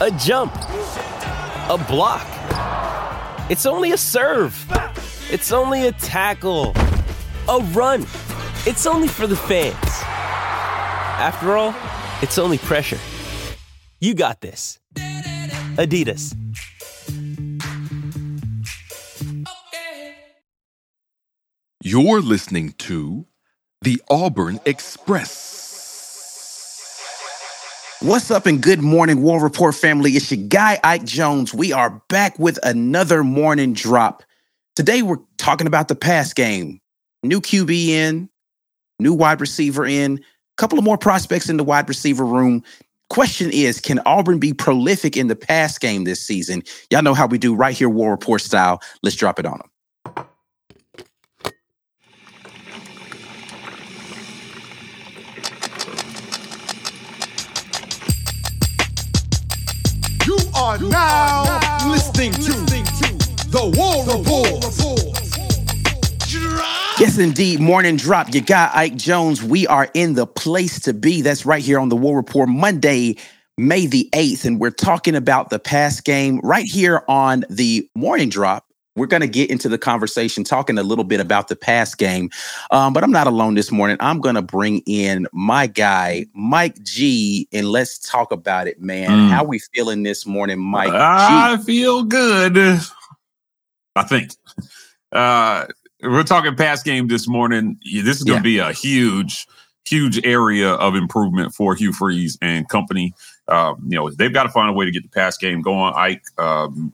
a jump, a block. It's only a serve. It's only a tackle, a run. It's only for the fans. After all, it's only pressure. You got this. Adidas. You're listening to the Auburn Express. What's up and good morning, War Rapport family? It's your guy, Ike Jones. We are back with another morning drop. Today, we're talking about the pass game. New QB in, new wide receiver in, a couple of more prospects in the wide receiver room. Question is, can Auburn be prolific in the pass game this season? Y'all know how we do right here, War Rapport style. Let's drop it on them. Are now listening to the War Rapport. Yes, indeed. Morning drop. You got Ike Jones. We are in the place to be. That's right here on the War Rapport Monday, May the 8th. And we're talking about the pass game right here on the morning drop. We're going to get into the conversation talking a little bit about the pass game. Um, but I'm not alone this morning. I'm going to bring in my guy, Mike G, and let's talk about it, man. Mm. How we feeling this morning, Mike I G? feel good. I think. Uh, we're talking pass game this morning. This is going to be a huge, huge area of improvement for Hugh Freeze and company. Um, you know, they've got to find a way to get the pass game going. Ike, um,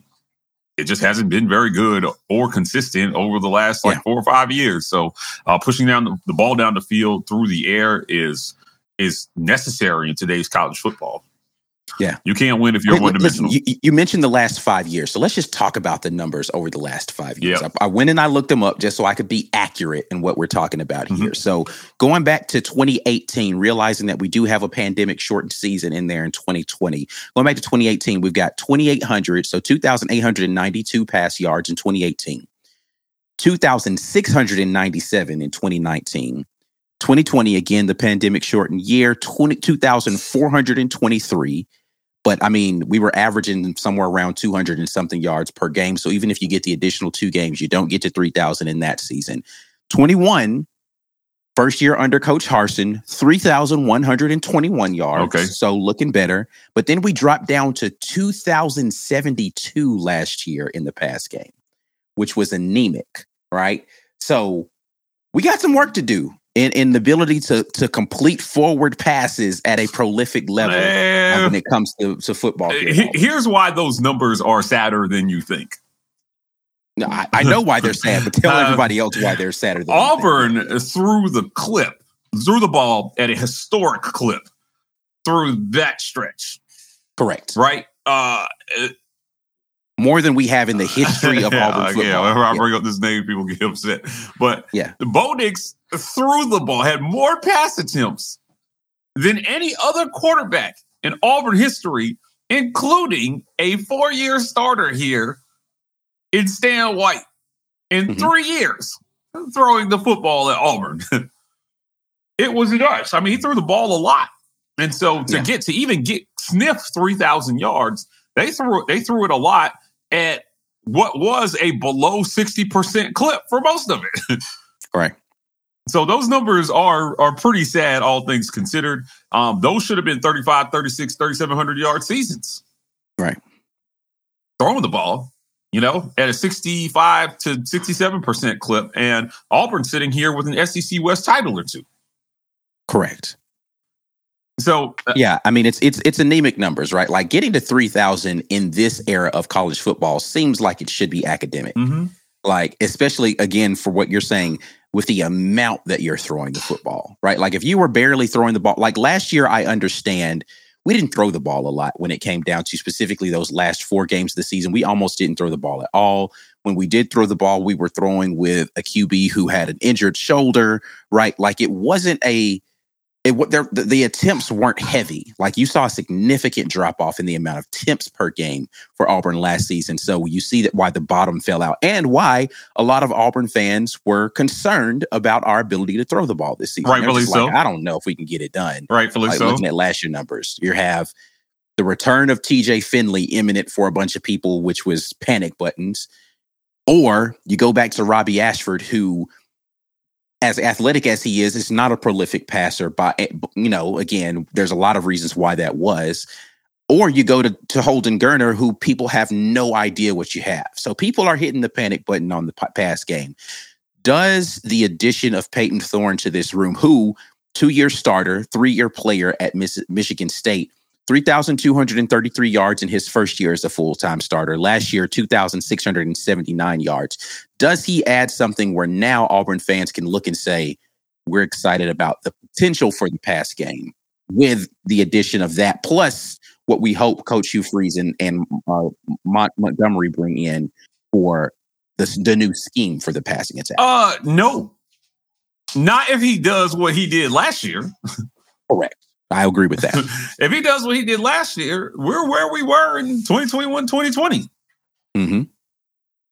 it just hasn't been very good or consistent over the last like Yeah. four or five years. So, uh, pushing down the, the ball down the field through the air is is necessary in today's college football. Yeah. you can't win if you're one dimensional. you, you mentioned the last five years, so let's just talk about the numbers over the last five years. Yeah. I, I went and I looked them up just so I could be accurate in what we're talking about Mhm. here. So going back to 2018, realizing that we do have a pandemic shortened season in there in 2020. Going back to 2018, we've got 2,800, so 2,892 pass yards in 2018, 2,697 in 2019. 2020, again, the pandemic shortened year, 20, 2,423. But I mean, we were averaging somewhere around 200 and something yards per game. So even if you get the additional two games, you don't get to 3,000 in that season. 21, first year under Coach Harsin, 3,121 yards. Okay. So looking better. But then we dropped down to 2,072 last year in the pass game, which was anemic, right? So we got some work to do in, in the ability to, to complete forward passes at a prolific level uh, Man. when it comes to, to football. here He- Here's why those numbers are sadder than you think. No, I, I know why they're sad, but tell Uh, everybody else why they're sadder than you think. Auburn threw the clip, threw the ball at a historic clip through that stretch, Correct. right? Uh, More than we have in the history of yeah, Auburn football. Yeah, whenever I Yeah. bring up this name, people get upset. But Yeah. the Bo Nix threw the ball, had more pass attempts than any other quarterback in Auburn history, including a four-year starter here in Stan White in Mhm. three years throwing the football at Auburn. it was nuts. I mean, he threw the ball a lot. And so to Yeah. get to even get sniff 3,000 yards, they threw they threw it a lot at what was a below 60% clip for most of it. Right. So those numbers are are pretty sad, all things considered. Um, those should have been 35, 36, 3,700 yard seasons. Right. Throwing the ball, you know, at a 65 to 67% clip. And Auburn sitting here with an SEC West title or two. Correct. So uh, Yeah, I mean it's it's it's anemic numbers, right? Like getting to 3000 in this era of college football seems like it should be academic. mhm. Like especially again for what you're saying with the amount that you're throwing the football, right? Like if you were barely throwing the ball, like last year I understand we didn't throw the ball a lot when it came down to specifically those last four games of the season. We almost didn't throw the ball at all. When we did throw the ball, we were throwing with a QB who had an injured shoulder, right? Like it wasn't a it the, the attempts weren't heavy. Like you saw a significant drop off in the amount of attempts per game for Auburn last season. So you see that why the bottom fell out and why a lot of Auburn fans were concerned about our ability to throw the ball this season. Rightfully so. Like, I don't know if we can get it done. Rightfully like, so. Looking at last year numbers, you have the return of TJ Finley imminent for a bunch of people, which was panic buttons. Or you go back to Robby Ashford, who as athletic as he is, is not a prolific passer. By eh, you know, again, there's a lot of reasons why that was. Or you go to, to Holden Geriner, who people have no idea what you have. So people are hitting the panic button on the pass game. Does the addition of Payton Thorne to this room, who two year starter, three year player at Michigan State, 3,233 yards in his first year as a full time starter. Last year, 2,679 yards. Does he add something where now Auburn fans can look and say, we're excited about the potential for the pass game with the addition of that, plus what we hope Coach Hugh Freeze and, and uh, Mont- Montgomery bring in for the, the new scheme for the passing attack? Uh, no. Not if he does what he did last year. Correct. I agree with that. if he does what he did last year, we're where we were in 2021, 2020. Mm-hmm.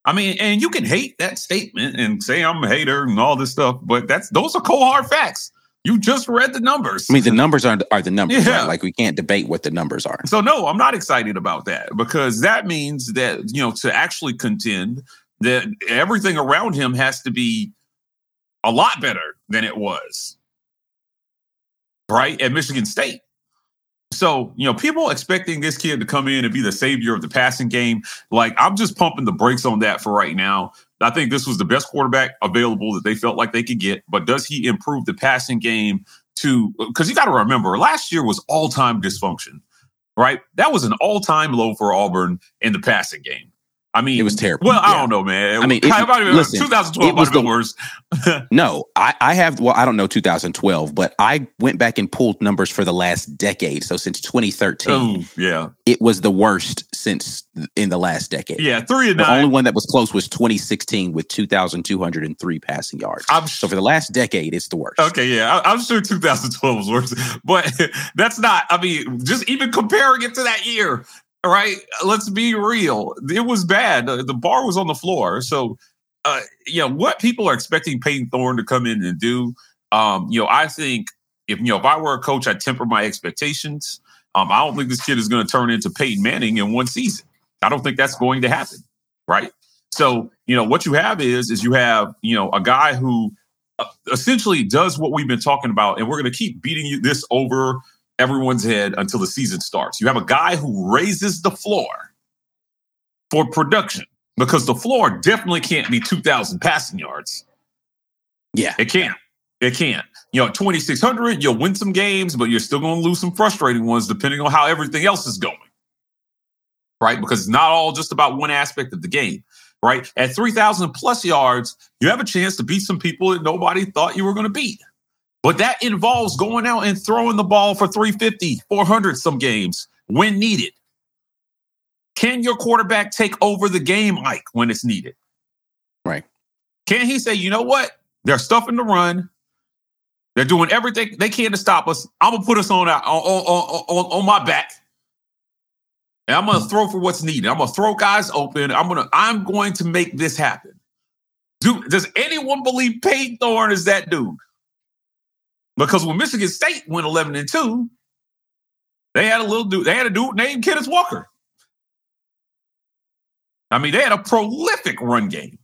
I mean, and you can hate that statement and say I'm a hater and all this stuff, but that's those are cold hard facts. You just read the numbers. I mean, the numbers are are the numbers. Yeah. Right? Like we can't debate what the numbers are. So no, I'm not excited about that because that means that you know to actually contend that everything around him has to be a lot better than it was right at Michigan State. So, you know, people expecting this kid to come in and be the savior of the passing game, like I'm just pumping the brakes on that for right now. I think this was the best quarterback available that they felt like they could get, but does he improve the passing game to because you got to remember last year was all-time dysfunction, right? That was an all-time low for Auburn in the passing game. I mean, It was terrible. Well, I Yeah. don't know, man. I mean, it- It might have been- listen, 2012 it might was the- worse. No, I, I have. Well, I don't know 2012, but I went back and pulled numbers for the last decade. So since 2013, Oh, yeah, it was the worst since in the last decade. yeah, three and The nine. only one that was close was 2016 with 2,203 passing yards. I'm so for the last decade, it's the worst. Okay, yeah, I, I'm sure 2012 was worse, but that's not. I mean, just even comparing it to that year, right? Let's be real. It was bad. The, bar was on the floor. So, uh, you know, what people are expecting Payton Thorne to come in and do, um, you know, I think if you know if I were a coach, I'd temper my expectations. Um, I don't think this kid is going to turn into Peyton Manning in one season. I don't think that's going to happen, right? So, you know, what you have is is you have you know a guy who uh, essentially does what we've been talking about, and we're going to keep beating you this over everyone's head until the season starts. You have a guy who raises the floor for production because the floor definitely can't be 2,000 passing yards. Yeah. It can't. It can't. You know, 2,600, you'll win some games, but you're still going to lose some frustrating ones depending on how everything else is going. Right? Because it's not all just about one aspect of the game. Right? At 3,000 plus yards, you have a chance to beat some people that nobody thought you were going to beat. But that involves going out and throwing the ball for 350, 400 some games when needed. Can your quarterback take over the game, Mike, when it's needed? Right. Can he say, you know what? They're stuffing the run. They're doing everything they can to stop us. I'm gonna put us on our, on, on, on, on my back. And I'm gonna throw for what's needed. I'm gonna throw guys open. I'm gonna I'm going to make this happen. Do, does anyone believe Payton Thorne is that dude? Because when Michigan State went 11 and 2, they had a little dude, they had a dude named Kenneth Walker. I mean, they had a prolific run game.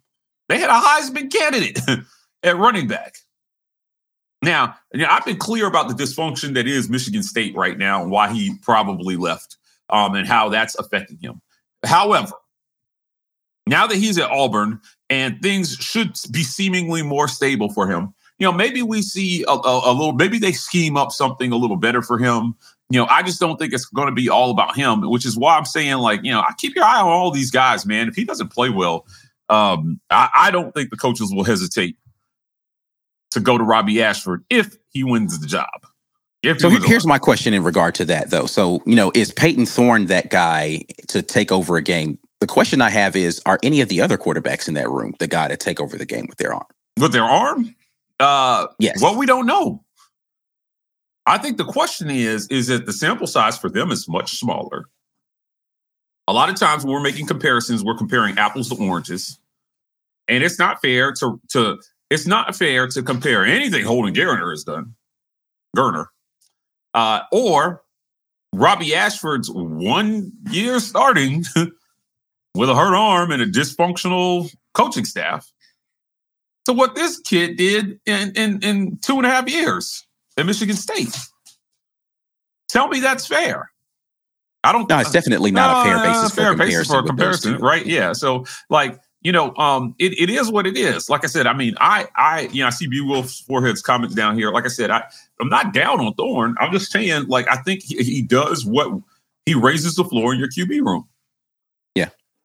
They had a Heisman candidate at running back. Now, you know, I've been clear about the dysfunction that is Michigan State right now and why he probably left um, and how that's affecting him. However, now that he's at Auburn and things should be seemingly more stable for him, you know, maybe we see a, a, a little, maybe they scheme up something a little better for him. You know, I just don't think it's going to be all about him, which is why I'm saying, like, you know, I keep your eye on all these guys, man. If he doesn't play well, um, I, I don't think the coaches will hesitate to go to Robby Ashford if he wins the job. If So he here- here's my question in regard to that, though. So, you know, is Payton Thorne that guy to take over a game? The question I have is Are any of the other quarterbacks in that room the guy to take over the game with their arm? with their arm. Uh, Yes. Well, we don't know. I think the question is: is that the sample size for them is much smaller. A lot of times when we're making comparisons, we're comparing apples to oranges, and it's not fair to to it's not fair to compare anything Holden Garner has done, Gerner, uh, or Robby Ashford's one year starting with a hurt arm and a dysfunctional coaching staff to what this kid did in, in, in two and a half years at Michigan State. Tell me that's fair. I don't. No, it's definitely not a fair No, basis fair for basis comparison. for comparison, right? Yeah. So, like, you know, um, it, it is what it is. Like I said, I mean, I, I, you know, I see B Wolf's forehead's comment down here. Like I said, I, I'm not down on Thorne. I'm just saying, like, I think he, he does what he raises the floor in your QB room.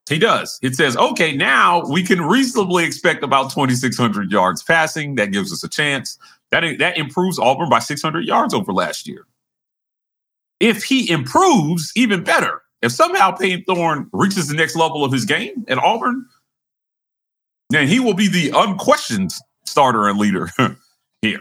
He does. It says, okay, now we can reasonably expect about 2,600 yards passing. That gives us a chance. That, that improves Auburn by 600 yards over last year. If he improves, even better. If somehow Payton Thorne reaches the next level of his game at Auburn, then he will be the unquestioned starter and leader here.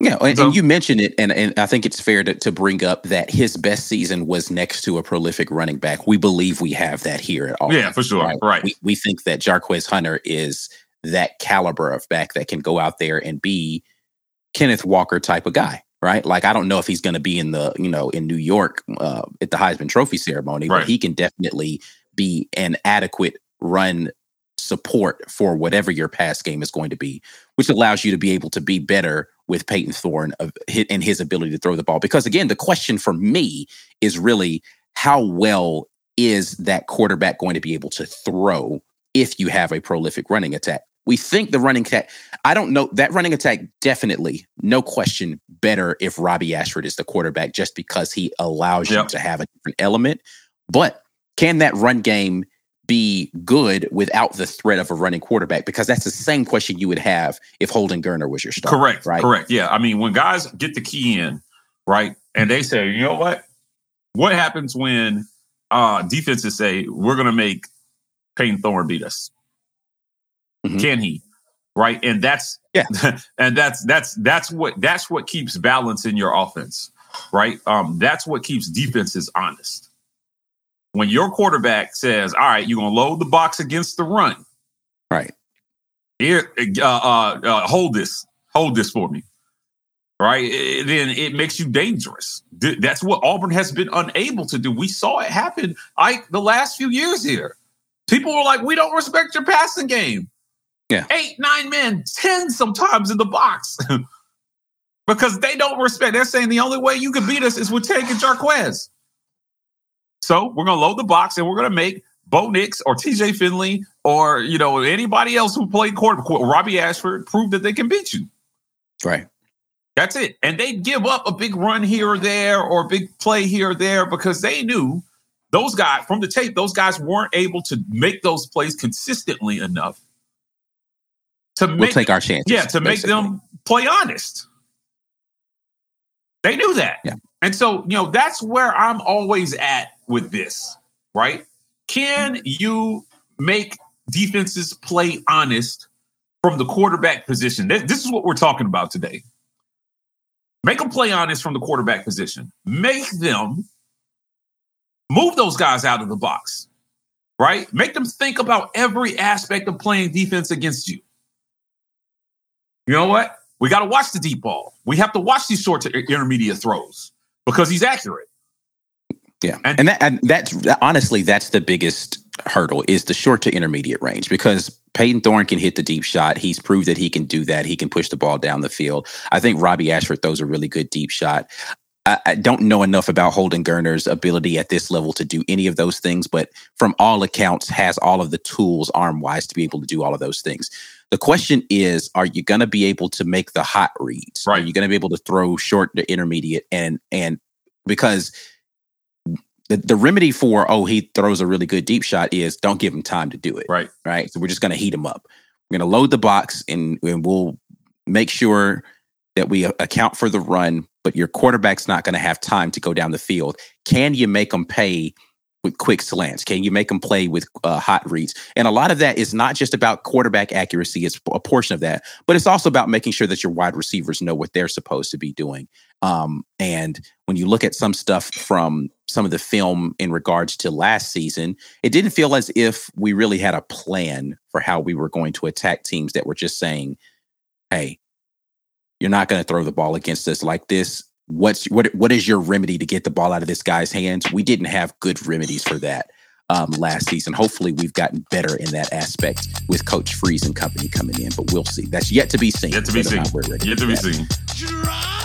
Yeah, and, So- and you mentioned it, and, and I think it's fair to, to bring up that his best season was next to a prolific running back. We believe we have that here at all. Yeah, for sure. Right. We, we think that Jarquez Hunter is that caliber of back that can go out there and be Kenneth Walker type of guy, right? Like I don't know if he's going to be in the you know in New York uh, at the Heisman Trophy ceremony, Right. but he can definitely be an adequate run support for whatever your pass game is going to be, which allows you to be able to be better with Payton Thorne of and his ability to throw the ball. Because again, the question for me is really how well is that quarterback going to be able to throw if you have a prolific running attack? We think the running attack, I don't know, that running attack definitely, no question, better if Robby Ashford is the quarterback just because he allows you to have a different element. But can that run game be good without the threat of a running quarterback? Because that's the same question you would have if Holden Geriner was your starter. Correct. Right. Correct. Yeah. I mean, when guys get the key in, right, and they say, you know what? What happens when uh defenses say we're gonna make Payton Thorne beat us? Mhm. Can he? Right. And that's Yeah. and that's that's that's what that's what keeps balance in your offense. Right. Um, that's what keeps defenses honest. When your quarterback says, All right, you're gonna load the box against the run. Right. here, uh, uh, uh, hold this, hold this for me. Right, Eh, then it makes you dangerous. Th- That's what Auburn has been unable to do. We saw it happen. I the last few years here. People were like, "We don't respect your passing game." Yeah. eight, nine men, ten sometimes in the box, because they don't respect. They're saying the only way you can beat us is with taking Jarquez. So we're gonna load the box and we're gonna make Bo Nix or TJ Finley or you know anybody else who played quarterback, Robby Ashford, prove that they can beat you. Right. That's it. And they'd give up a big run here or there or a big play here or there because they knew those guys from the tape, those guys weren't able to make those plays consistently enough to We'll make take our chances. yeah, to make them play honest. They knew that. Yeah. And so, you know, that's where I'm always at with this, right? Can you make defenses play honest from the quarterback position? This, is what we're talking about today. Make them play honest from the quarterback position. Make them move those guys out of the box, right? Make them think about every aspect of playing defense against you. You know what? We got to watch the deep ball. We have to watch these short to intermediate throws because he's accurate. Yeah, And- and, that and that's honestly that's the biggest hurdle is the short to intermediate range because Payton Thorne can hit the deep shot. He's proved that he can do that. He can push the ball down the field. I think Robby Ashford throws a really good deep shot. I, I don't know enough about Holden Geriner's ability at this level to do any of those things, but from all accounts, has all of the tools arm wise to be able to do all of those things. The question is, are you going to be able to make the hot reads? Are you going to be able to throw short to intermediate and and because the, the remedy for oh he throws a really good deep shot is don't give him time to do it Right. right so we're just going to heat him up we're going to load the box and, and we'll make sure that we account for the run, but your quarterback's not going to have time to go down the field. Can you make them pay with quick slants? Can you make them play with uh, hot reads? And a lot of that is not just about quarterback accuracy, it's a portion of that, but it's also about making sure that your wide receivers know what they're supposed to be doing. Um, and when you look at some stuff from some of the film in regards to last season, it didn't feel as if we really had a plan for how we were going to attack teams that were just saying, hey, you're not going to throw the ball against us like this what's what what is your remedy to get the ball out of this guy's hands? We didn't have good remedies for that um, last season. Hopefully, we've gotten better in that aspect with Coach Freeze and company coming in, but we'll see. That's yet to be seen. Yet to be seen. Yet to be seen.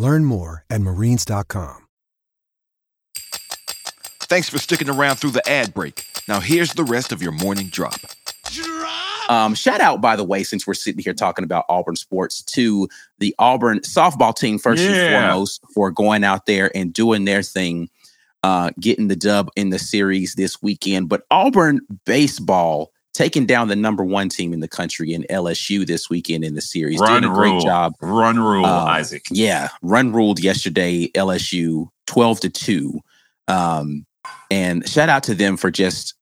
Learn more at marines.com. Thanks for sticking around through the ad break. Now, here's the rest of your morning drop. Um, shout out, by the way, since we're sitting here talking about Auburn sports, to the Auburn softball team, first Yeah. and foremost, for going out there and doing their thing, uh, getting the dub in the series this weekend. But Auburn baseball taking down the number one team in the country in LSU this weekend in the series. Run doing a great rule. job. Run rule, Um, Isaac. Yeah, run ruled yesterday, LSU 12 to 2. Um, and shout out to them for just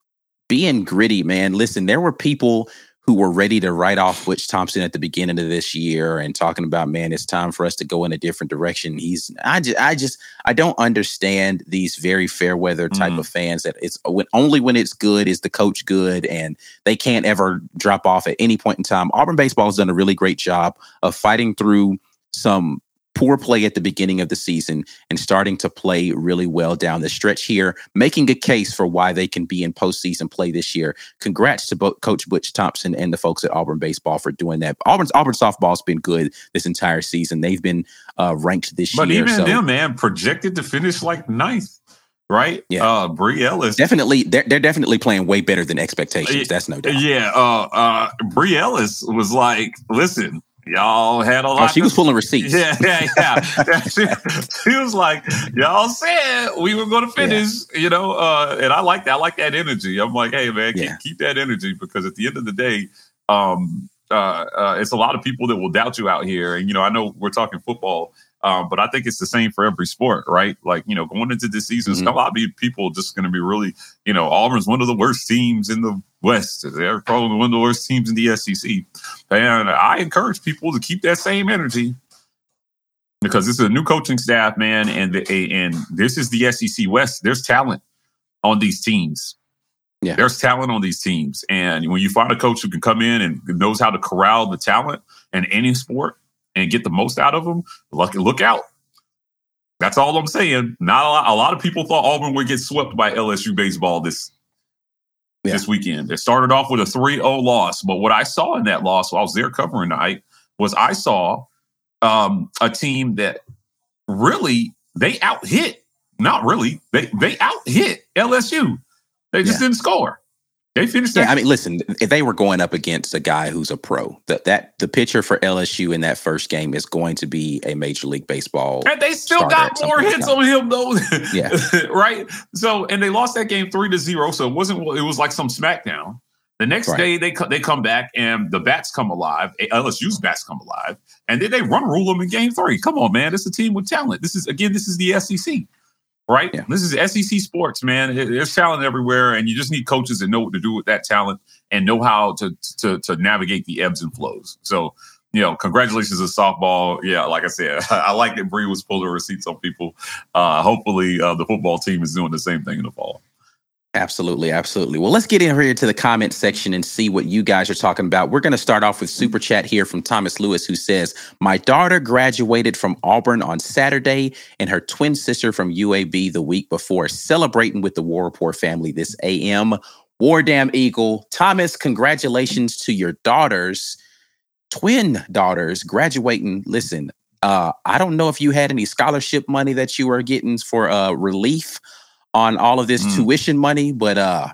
being gritty, man. Listen, there were people who were ready to write off Butch Thompson at the beginning of this year and talking about, man, it's time for us to go in a different direction. He's, I just, I just, I don't understand these very fair weather type Mhm. of fans that it's when only when it's good is the coach good and they can't ever drop off at any point in time. Auburn baseball has done a really great job of fighting through some poor play at the beginning of the season and starting to play really well down the stretch here, making a case for why they can be in postseason play this year. Congrats to both Coach Butch Thompson and the folks at Auburn baseball for doing that. Auburn's Auburn softball's been good this entire season. They've been uh, ranked this But year. But even so them, man, projected to finish like ninth, right? Yeah. Uh, Brie Ellis. definitely, they're, they're definitely playing way better than expectations. That's no doubt. Yeah. Uh, uh, Brie Ellis was like, listen, y'all had a lot. Oh, she was pulling receipts. Yeah, yeah, yeah. she, she was like, y'all said we were going to finish, you know, uh, and I like that. I like that energy. I'm like, hey, man, keep, Yeah. keep that energy because at the end of the day, um, uh, uh, it's a lot of people that will doubt you out here. And, you know, I know we're talking football, um, but I think it's the same for every sport, right? Like, you know, going into this season, Mhm. a lot of people just going to be really, you know, Auburn's one of the worst teams in the West. They're probably one of the worst teams in the SEC. And I encourage people to keep that same energy because this is a new coaching staff, man, and the, and this is the SEC West. There's talent on these teams. Yeah. There's talent on these teams, and when you find a coach who can come in and knows how to corral the talent in any sport and get the most out of them, look look out. That's all I'm saying. Not a lot. A lot of people thought Auburn would get swept by LSU baseball this Yeah. this weekend. It started off with a 3-0 loss, but what I saw in that loss, while I was there covering night, was I saw um, a team that really they out hit. Not really. They they out hit LSU. They just Yeah. didn't score. They finished. Yeah, I mean, listen, if they were going up against a guy who's a pro, that that the pitcher for LSU in that first game is going to be a Major League Baseball. And they still got more hits on him though. Yeah, right. So, and they lost that game three to zero. So it wasn't. It was like some smackdown. The next right. day they they come back and the bats come alive. LSU's bats come alive, and then they run rule them in game three. Come on, man! This is a team with talent. This is again, this is the SEC right? Yeah. This is SEC sports, man. There's talent everywhere, and you just need coaches that know what to do with that talent and know how to to to navigate the ebbs and flows. So, you know, congratulations to softball. Yeah, like I said, I like that Bree was pulling receipts on people. Uh, hopefully, uh, the football team is doing the same thing in the fall. Absolutely, absolutely. Well, let's get in here to the comment section and see what you guys are talking about. We're going to start off with super chat here from Thomas Lewis, who says, "My daughter graduated from Auburn on Saturday, and her twin sister from UAB the week before, celebrating with the War Rapport family this AM. War Damn Eagle, Thomas, congratulations to your daughters, twin daughters, graduating. Listen, uh, I don't know if you had any scholarship money that you were getting for uh, relief." On all of this mm. tuition money, but uh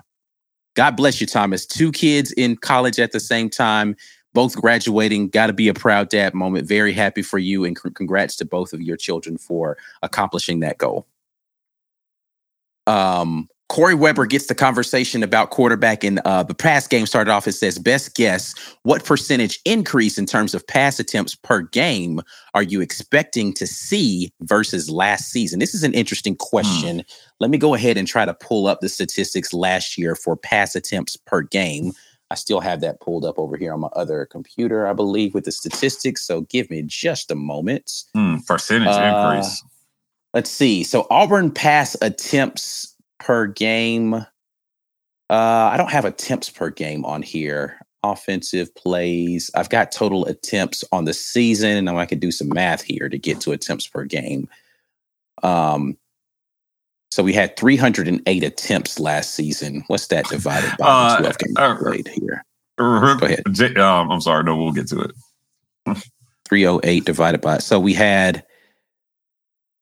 God bless you, Thomas. Two kids in college at the same time, both graduating. Got to be a proud dad moment. Very happy for you, and c- congrats to both of your children for accomplishing that goal. Um, Corey Weber gets the conversation about quarterback in uh, the past game started off. It says, best guess, what percentage increase in terms of pass attempts per game are you expecting to see versus last season? This is an interesting question. Hmm. Let me go ahead and try to pull up the statistics last year for pass attempts per game. I still have that pulled up over here on my other computer, I believe, with the statistics. So give me just a moment. Hmm, percentage uh, increase. Let's see. So Auburn pass attempts per game. Uh, I don't have attempts per game on here. Offensive plays. I've got total attempts on the season, and I can do some math here to get to attempts per game. Um, so we had 308 attempts last season. What's that divided by uh, 12 games uh, played here? Go ahead. Um, I'm sorry. No, we'll get to it. 308 divided by. So we had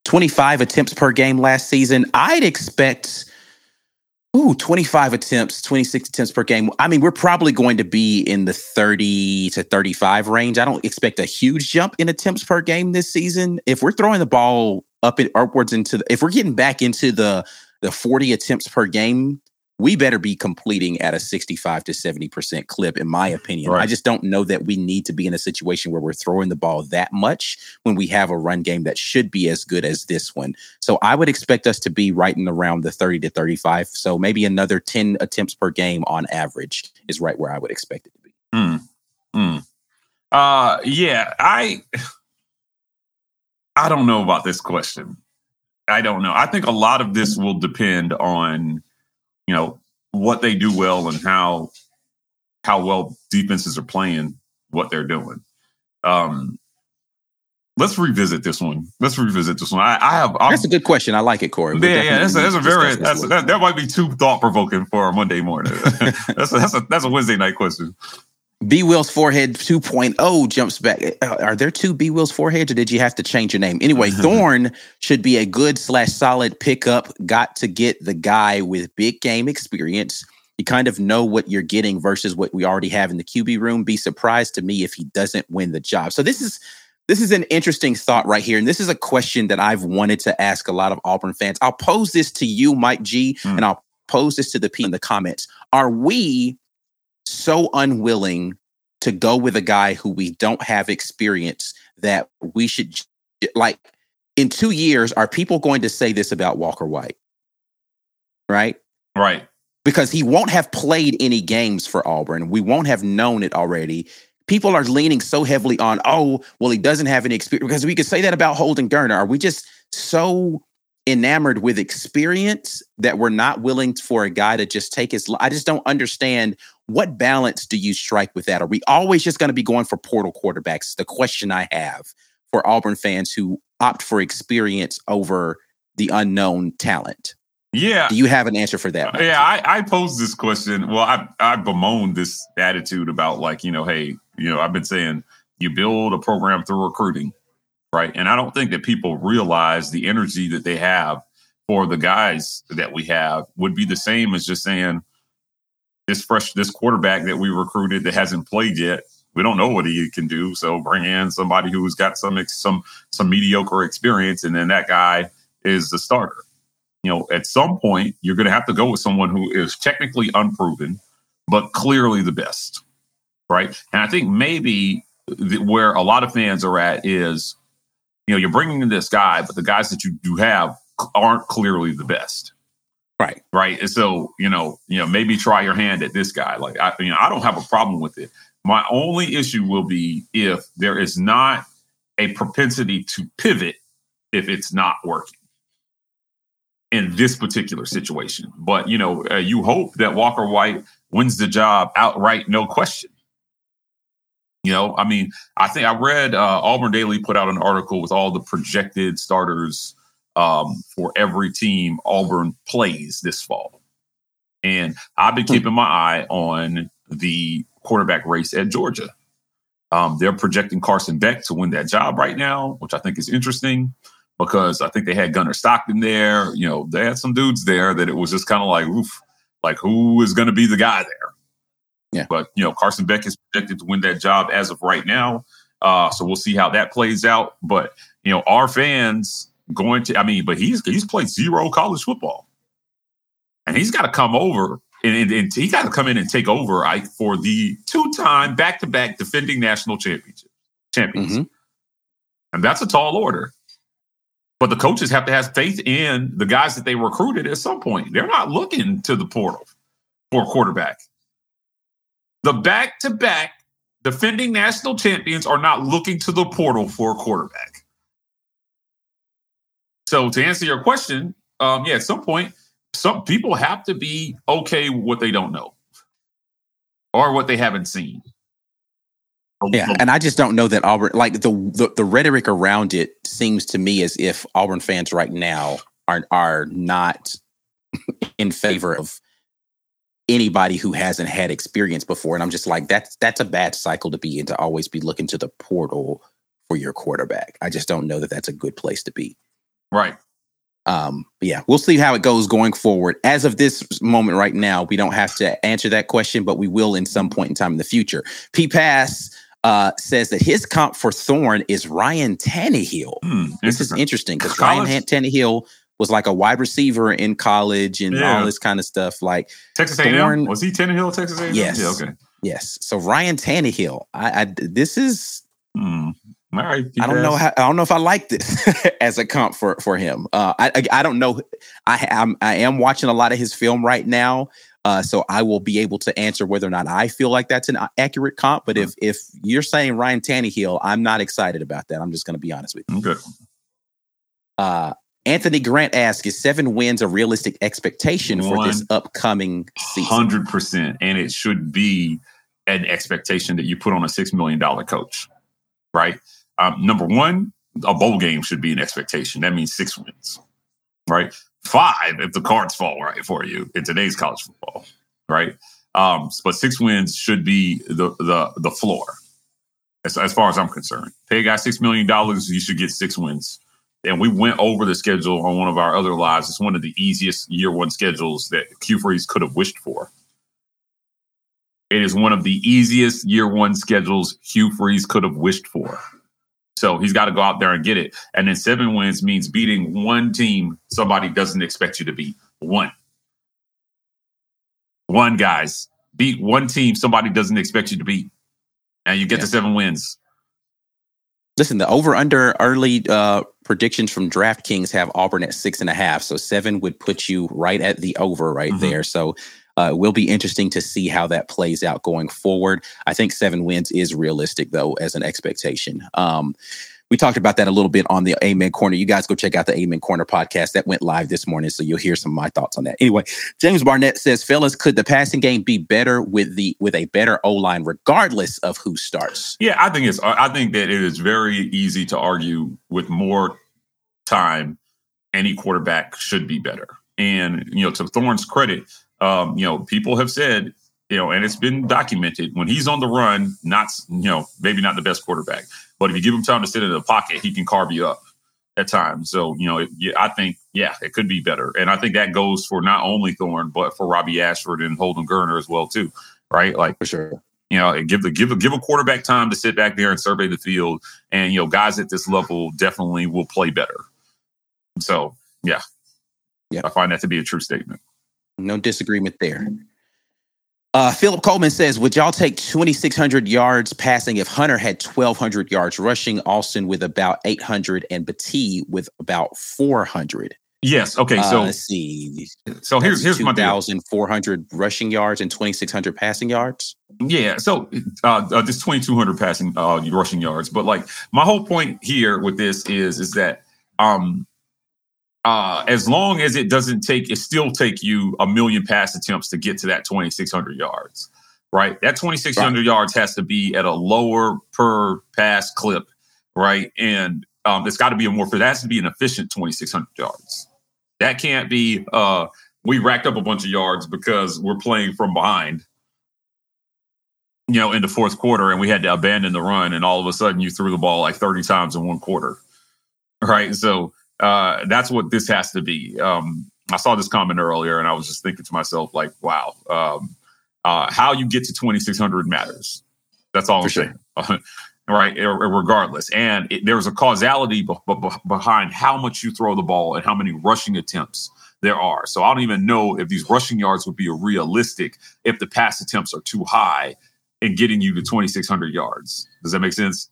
25 attempts per game last season. I'd expect Ooh, 25 attempts, 26 attempts per game. I mean, we're probably going to be in the 30 to 35 range. I don't expect a huge jump in attempts per game this season. If we're throwing the ball up and upwards into the, if we're getting back into the the 40 attempts per game we better be completing at a 65 to 70% clip, in my opinion. Right. I just don't know that we need to be in a situation where we're throwing the ball that much when we have a run game that should be as good as this one. So I would expect us to be right in around the 30 to 35. So maybe another 10 attempts per game on average is right where I would expect it to be. Mm. Mm. Uh, yeah, I. I don't know about this question. I don't know. I think a lot of this will depend on you know what they do well and how how well defenses are playing what they're doing. Um, let's revisit this one. Let's revisit this one. I, I have. I'm, that's a good question. I like it, Corey. Yeah, yeah. That's a, that's a very. That's, that, that might be too thought provoking for a Monday morning. that's a, that's a that's a Wednesday night question. B Will's forehead 2.0 jumps back. Uh, are there two B Will's foreheads, or did you have to change your name? Anyway, Thorne should be a good slash solid pickup. Got to get the guy with big game experience. You kind of know what you're getting versus what we already have in the QB room. Be surprised to me if he doesn't win the job. So this is this is an interesting thought right here, and this is a question that I've wanted to ask a lot of Auburn fans. I'll pose this to you, Mike G, mm. and I'll pose this to the P in the comments. Are we so unwilling to go with a guy who we don't have experience that we should like in two years are people going to say this about walker white? Right? Right. Because he won't have played any games for auburn. We won't have known it already. People are leaning so heavily on oh well he doesn't have any experience because we could say that about holden geriner are we just so enamored with experience that we're not willing for a guy to just take his I just don't understand what balance do you strike with that? Are we always just going to be going for portal quarterbacks? The question I have for Auburn fans who opt for experience over the unknown talent. Yeah. Do you have an answer for that? Yeah, I, I posed this question. Well, I I bemoaned this attitude about like, you know, hey, you know, I've been saying you build a program through recruiting right? And I don't think that people realize the energy that they have for the guys that we have would be the same as just saying, this fresh this quarterback that we recruited that hasn't played yet. We don't know what he can do, so bring in somebody who's got some some some mediocre experience, and then that guy is the starter. You know, at some point, you're going to have to go with someone who is technically unproven, but clearly the best, right? And I think maybe the, where a lot of fans are at is, you know, you're bringing in this guy, but the guys that you do have aren't clearly the best. Right. Right. And so, you know, you know, maybe try your hand at this guy. Like I you know, I don't have a problem with it. My only issue will be if there is not a propensity to pivot if it's not working in this particular situation. But, you know, uh, you hope that Walker White wins the job outright, no question. You know, I mean, I think I read uh, Auburn Daily put out an article with all the projected starters um, for every team Auburn plays this fall. And I've been hmm. keeping my eye on the quarterback race at Georgia. Um, they're projecting Carson Beck to win that job right now, which I think is interesting because I think they had Gunnar Stockton there. You know, they had some dudes there that it was just kind of like, oof, like who is going to be the guy there? Yeah. But, you know, Carson Beck is projected to win that job as of right now. Uh, so we'll see how that plays out. But, you know, our fans going to, I mean, but he's he's played zero college football. And he's got to come over and, and, and he got to come in and take over I, for the two-time back-to-back defending national championship champions. Mm-hmm. And that's a tall order. But the coaches have to have faith in the guys that they recruited at some point. They're not looking to the portal for a quarterback. The back-to-back defending national champions are not looking to the portal for a quarterback. So to answer your question, um, yeah, at some point, some people have to be okay with what they don't know or what they haven't seen. Yeah, and I just don't know that Auburn like the, the the rhetoric around it seems to me as if Auburn fans right now are are not in favor of anybody who hasn't had experience before. And I'm just like, that's that's a bad cycle to be in to always be looking to the portal for your quarterback. I just don't know that that's a good place to be. Right. Um, yeah, we'll see how it goes going forward. As of this moment right now, we don't have to answer that question, but we will in some point in time in the future. P Pass uh, says that his comp for Thorne is Ryan Tannehill. Hmm, this is interesting because Ryan Tannehill was like a wide receiver in college and yeah. all this kind of stuff. Like Texas A&M was he Tannehill Texas A&M? Yes. Yeah, okay. Yes. So Ryan Tannehill, I, I this is hmm. All right. I don't know how. I don't know if I like this as a comp for for him. Uh, I, I, I don't know. I am I am watching a lot of his film right now, uh, so I will be able to answer whether or not I feel like that's an accurate comp. But if mm-hmm. if you're saying Ryan Tannehill, I'm not excited about that. I'm just going to be honest with you. Okay. Uh, Anthony Grant asks, "Is seven wins a realistic expectation for this upcoming season?" Hundred percent, and it should be an expectation that you put on a six million dollar coach, right? Um, number one, a bowl game should be an expectation. That means six wins, right? Five if the cards fall right for you in today's college football, right? Um, but six wins should be the the the floor, as, as far as I'm concerned. Pay a guy six million dollars, you should get six wins. And we went over the schedule on one of our other lives. It's one of the easiest year one schedules that Hugh Freeze could have wished for. It is one of the easiest year one schedules Hugh Freeze could have wished for. So he's got to go out there and get it. And then seven wins means beating one team somebody doesn't expect you to beat. One. One, guys. Beat one team somebody doesn't expect you to beat. And you get yeah. to seven wins. Listen, the over under early uh, predictions from DraftKings have Auburn at six and a half. So seven would put you right at the over right mm-hmm. there. So uh, it will be interesting to see how that plays out going forward. I think seven wins is realistic, though, as an expectation. Um, we talked about that a little bit on the Amen Corner. You guys go check out the Amen Corner podcast that went live this morning, so you'll hear some of my thoughts on that. Anyway, James Barnett says, "Fellas, could the passing game be better with the with a better O line, regardless of who starts?" Yeah, I think it's. I think that it is very easy to argue with more time, any quarterback should be better. And you know, to Thorne's credit, um, you know, people have said, you know, and it's been documented when he's on the run, not, you know, maybe not the best quarterback, but if you give him time to sit in the pocket, he can carve you up. at times. So, you know, it, yeah, I think, yeah, it could be better. And I think that goes for not only Thorne, but for Robby Ashford and Holden Geriner as well, too. Right. Like, for sure. You know, give the give a give a quarterback time to sit back there and survey the field. And, you know, guys at this level definitely will play better. So yeah. Yeah. I find that to be a true statement. No disagreement there. Uh, Philip Coleman says, Would y'all take 2,600 yards passing if Hunter had 1,200 yards rushing, Alston with about 800, and Battie with about 400? Yes. Okay. So uh, let's see. So here's here's my thousand four hundred rushing yards and twenty six hundred passing yards. Yeah. So uh, uh two hundred passing uh rushing yards, but like my whole point here with this is is that um uh, as long as it doesn't take, it still take you a million pass attempts to get to that 2,600 yards, right? That 2,600 right. yards has to be at a lower per pass clip, right? And um, it's got to be a more, for that has to be an efficient 2,600 yards. That can't be, uh, we racked up a bunch of yards because we're playing from behind, you know, in the fourth quarter and we had to abandon the run. And all of a sudden you threw the ball like 30 times in one quarter, right? So, uh, that's what this has to be. Um, I saw this comment earlier, and I was just thinking to myself, like, wow, um, uh, how you get to 2600 matters. That's all For I'm sure. saying. right, regardless. And it, there's a causality b- b- behind how much you throw the ball and how many rushing attempts there are. So I don't even know if these rushing yards would be realistic if the pass attempts are too high in getting you to 2,600 yards. Does that make sense?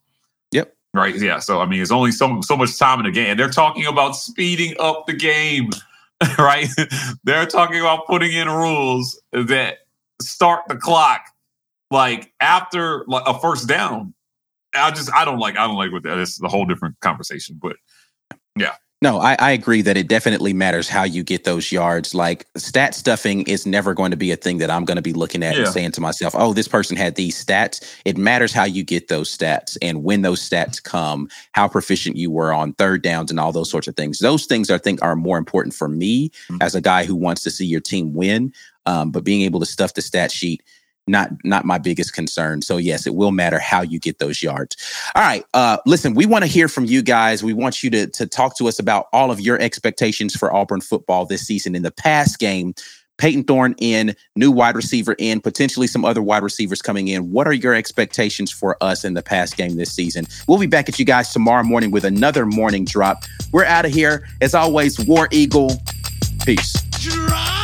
Right. Yeah. So I mean, it's only so so much time in the game. They're talking about speeding up the game. Right. they're talking about putting in rules that start the clock like after like a first down. I just I don't like I don't like what that is a whole different conversation. But yeah. No, I, I, agree that it definitely matters how you get those yards. Like stat stuffing is never going to be a thing that I'm going to be looking at yeah. and saying to myself, oh, this person had these stats. It matters how you get those stats and when those stats come, how proficient you were on third downs and all those sorts of things. Those things I think are more important for me mm-hmm. as a guy who wants to see your team win. Um, but being able to stuff the stat sheet not not my biggest concern. So yes, it will matter how you get those yards. All right, uh, listen, we want to hear from you guys. We want you to to talk to us about all of your expectations for Auburn football this season. In the past game, Payton Thorne in, new wide receiver in, potentially some other wide receivers coming in. What are your expectations for us in the past game this season? We'll be back at you guys tomorrow morning with another morning drop. We're out of here. As always, War Eagle. Peace. Drop.